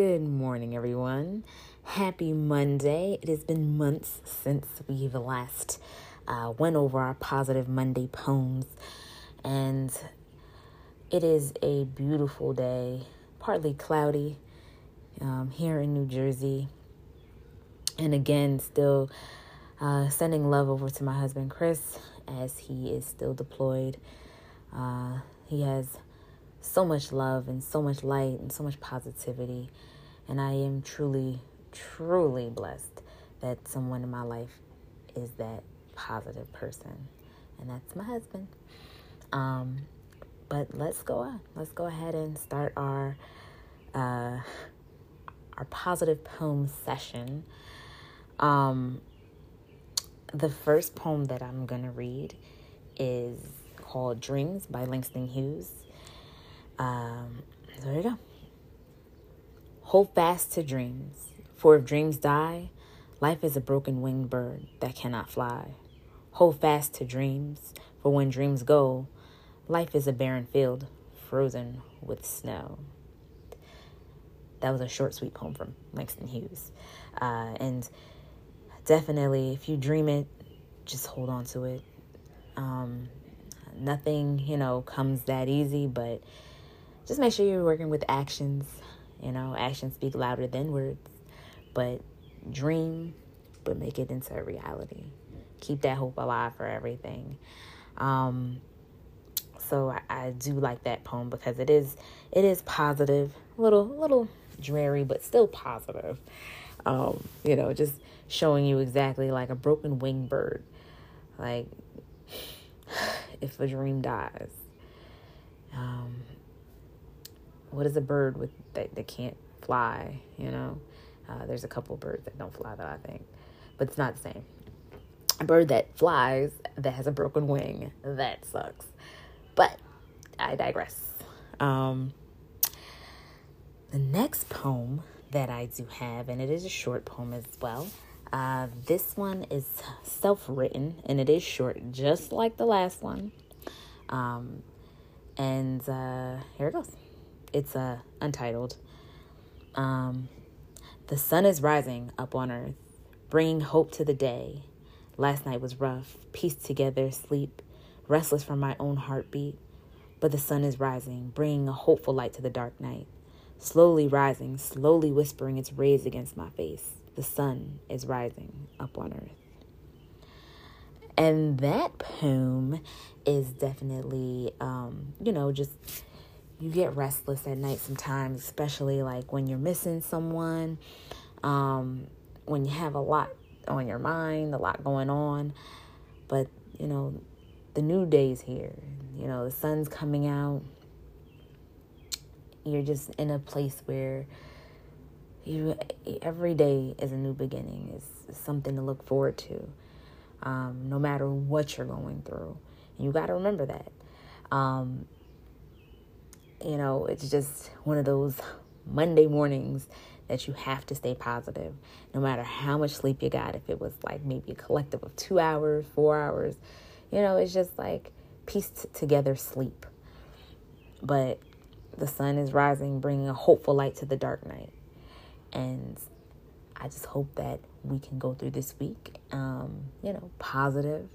Good morning, everyone. Happy Monday. It has been months since we've last uh, went over our positive Monday poems, and it is a beautiful day, partly cloudy um, here in New Jersey. And again, still uh, sending love over to my husband Chris as he is still deployed. Uh, he has so much love and so much light and so much positivity. And I am truly, truly blessed that someone in my life is that positive person. And that's my husband. Um, but let's go on. Let's go ahead and start our uh, our positive poem session. Um, the first poem that I'm gonna read is called "Dreams" by Langston Hughes. Um, there you go. Hold fast to dreams, for if dreams die, life is a broken winged bird that cannot fly. Hold fast to dreams, for when dreams go, life is a barren field frozen with snow. That was a short, sweet poem from Langston Hughes. Uh, and definitely, if you dream it, just hold on to it. Um, nothing, you know, comes that easy, but just make sure you're working with actions. You know, actions speak louder than words. But dream, but make it into a reality. Keep that hope alive for everything. Um, so I, I do like that poem because it is it is positive, little little dreary, but still positive. Um, you know, just showing you exactly like a broken wing bird. Like if a dream dies. Um, what is a bird with that, that can't fly? You know, uh, there's a couple birds that don't fly that I think, but it's not the same. A bird that flies that has a broken wing that sucks. But I digress. Um, the next poem that I do have, and it is a short poem as well. Uh, this one is self written and it is short, just like the last one. Um, and uh, here it goes it's uh, untitled. Um, the sun is rising up on earth, bringing hope to the day. Last night was rough, pieced together, sleep, restless from my own heartbeat. But the sun is rising, bringing a hopeful light to the dark night. Slowly rising, slowly whispering its rays against my face. The sun is rising up on earth. And that poem is definitely, um, you know, just you get restless at night sometimes, especially like when you're missing someone, um, when you have a lot on your mind, a lot going on. But, you know, the new day's here. You know, the sun's coming out. You're just in a place where you every day is a new beginning. It's something to look forward to. Um, no matter what you're going through. And you got to remember that. Um, you know, it's just one of those Monday mornings that you have to stay positive no matter how much sleep you got. If it was like maybe a collective of two hours, four hours, you know, it's just like pieced together sleep. But the sun is rising, bringing a hopeful light to the dark night. And I just hope that we can go through this week, um, you know, positive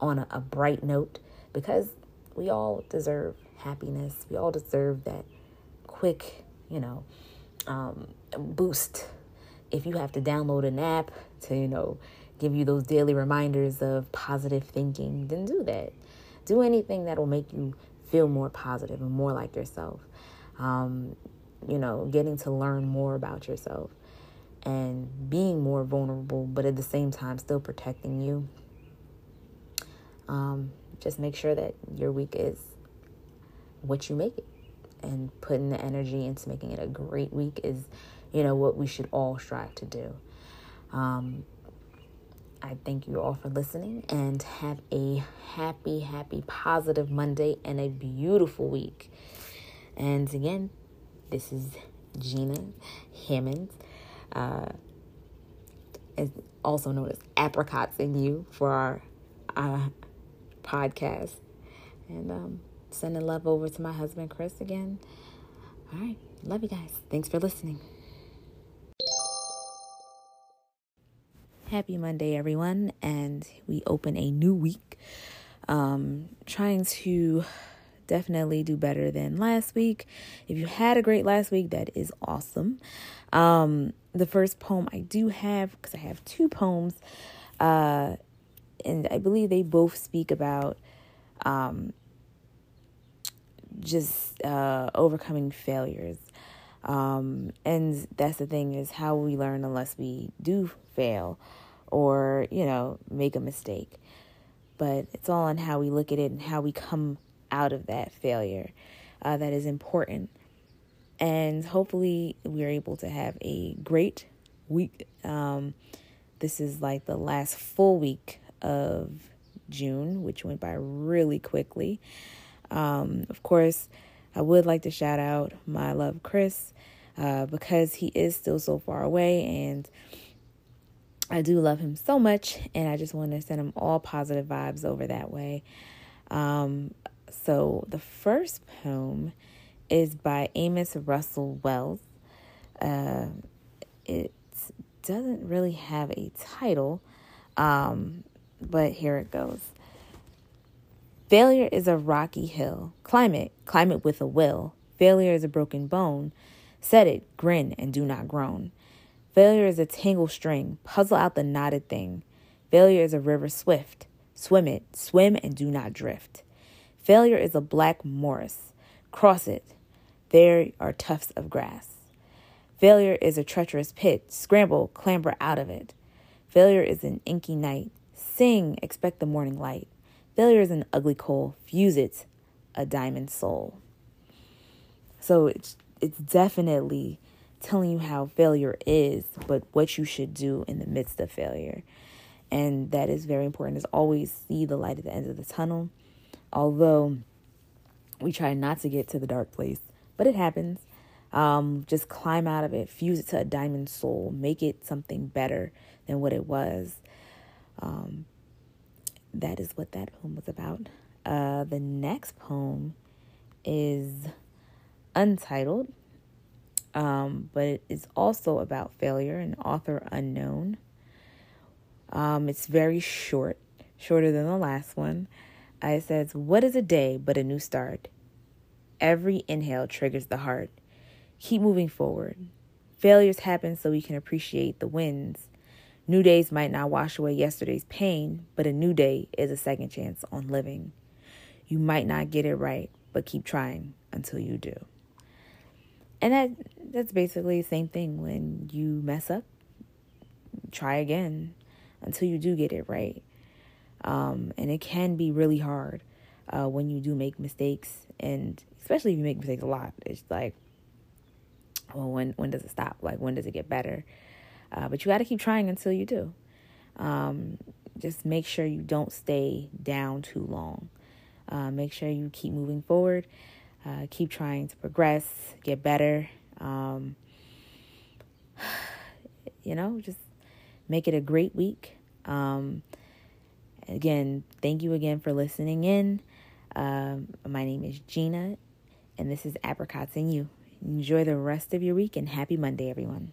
on a, a bright note because we all deserve happiness. We all deserve that quick, you know, um, boost. If you have to download an app to, you know, give you those daily reminders of positive thinking, then do that. Do anything that will make you feel more positive and more like yourself. Um, you know, getting to learn more about yourself and being more vulnerable, but at the same time, still protecting you. Um, just make sure that your week is what you make it. And putting the energy into making it a great week is you know what we should all strive to do. Um, i thank you all for listening and have a happy happy positive monday and a beautiful week. And again this is gina hammond uh, also known as apricots and you for our uh, podcast. And um, sending love over to my husband, Chris, again. All right. Love you guys. Thanks for listening. Happy Monday, everyone. And we open a new week. Um, trying to definitely do better than last week. If you had a great last week, that is awesome. Um, the first poem I do have, because I have two poems, uh, and I believe they both speak about um, just uh, overcoming failures. Um, and that's the thing is how we learn unless we do fail or, you know, make a mistake. But it's all on how we look at it and how we come out of that failure uh, that is important. And hopefully, we're able to have a great week. Um, this is like the last full week of June, which went by really quickly. Um, of course, I would like to shout out my love, Chris, uh, because he is still so far away and I do love him so much, and I just want to send him all positive vibes over that way. Um, so, the first poem is by Amos Russell Wells. Uh, it doesn't really have a title, um, but here it goes. Failure is a rocky hill. Climb it, climb it with a will. Failure is a broken bone. Set it, grin, and do not groan. Failure is a tangle string. Puzzle out the knotted thing. Failure is a river swift. Swim it, swim, and do not drift. Failure is a black morass. Cross it. There are tufts of grass. Failure is a treacherous pit. Scramble, clamber out of it. Failure is an inky night. Sing, expect the morning light. Failure is an ugly coal. Fuse it, a diamond soul. So it's it's definitely telling you how failure is, but what you should do in the midst of failure. And that is very important is always see the light at the end of the tunnel. Although we try not to get to the dark place, but it happens. Um, just climb out of it, fuse it to a diamond soul, make it something better than what it was. Um, that is what that poem was about. Uh, the next poem is untitled, um, but it is also about failure, an author unknown. Um, it's very short, shorter than the last one. Uh, it says, What is a day but a new start? Every inhale triggers the heart. Keep moving forward. Failures happen so we can appreciate the wins. New days might not wash away yesterday's pain, but a new day is a second chance on living. You might not get it right, but keep trying until you do. And that that's basically the same thing when you mess up, try again until you do get it right. Um, and it can be really hard uh, when you do make mistakes, and especially if you make mistakes a lot. It's like, well, when when does it stop? Like, when does it get better? Uh, but you got to keep trying until you do. Um, just make sure you don't stay down too long. Uh, make sure you keep moving forward. Uh, keep trying to progress, get better. Um, you know, just make it a great week. Um, again, thank you again for listening in. Um, my name is Gina, and this is Apricots and You. Enjoy the rest of your week and happy Monday, everyone.